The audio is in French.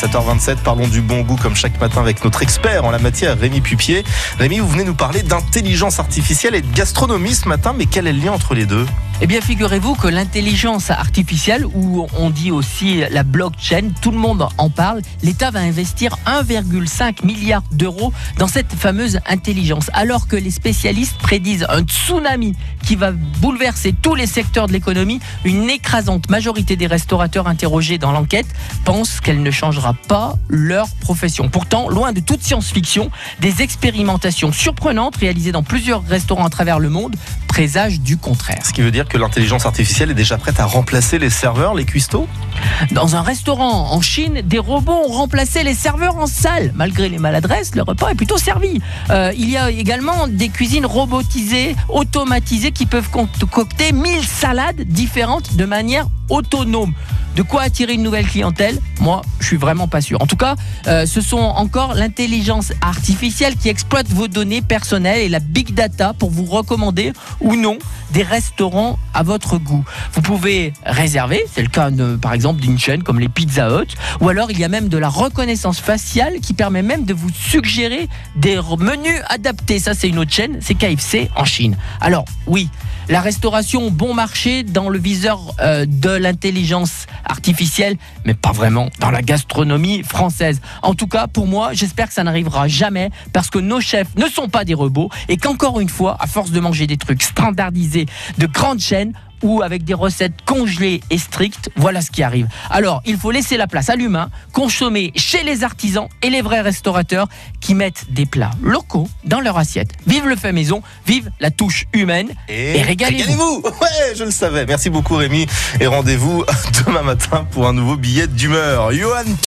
7h27, parlons du bon goût comme chaque matin avec notre expert en la matière, Rémi Pupier. Rémi, vous venez nous parler d'intelligence artificielle et de gastronomie ce matin, mais quel est le lien entre les deux? Eh bien, figurez-vous que l'intelligence artificielle, ou on dit aussi la blockchain, tout le monde en parle, l'État va investir 1,5 milliard d'euros dans cette fameuse intelligence, alors que les spécialistes prédisent un tsunami qui va bouleverser tous les secteurs de l'économie. Une écrasante majorité des restaurateurs interrogés dans l'enquête pensent qu'elle ne changera pas leur profession. Pourtant, loin de toute science-fiction, des expérimentations surprenantes réalisées dans plusieurs restaurants à travers le monde présagent du contraire. Ce qui veut dire que l'intelligence artificielle est déjà prête à remplacer les serveurs, les cuistots? Dans un restaurant en Chine, des robots ont remplacé les serveurs en salle. Malgré les maladresses, le repas est plutôt servi. Euh, il y a également des cuisines robotisées, automatisées, qui peuvent concocter 1000 salades différentes de manière autonome. De quoi attirer une nouvelle clientèle? Moi, je suis vraiment pas sûr. En tout cas, euh, ce sont encore l'intelligence artificielle qui exploite vos données personnelles et la big data pour vous recommander ou non des restaurants à votre goût. Vous pouvez réserver, c'est le cas par exemple d'une chaîne comme les Pizza Hut, ou alors il y a même de la reconnaissance faciale qui permet même de vous suggérer des menus adaptés. Ça, c'est une autre chaîne, c'est KFC en Chine. Alors, oui, la restauration bon marché dans le viseur euh, de l'intelligence artificielle, mais pas vraiment dans la gastronomie française. En tout cas, pour moi, j'espère que ça n'arrivera jamais parce que nos chefs ne sont pas des robots et qu'encore une fois, à force de manger des trucs standardisés de grandes chaînes, ou avec des recettes congelées et strictes, voilà ce qui arrive. Alors, il faut laisser la place à l'humain, consommer chez les artisans et les vrais restaurateurs qui mettent des plats locaux dans leur assiette. Vive le fait maison, vive la touche humaine et, régalez-vous. ouais, je le savais. Merci beaucoup Rémi et rendez-vous demain matin pour un nouveau billet d'humeur. Johan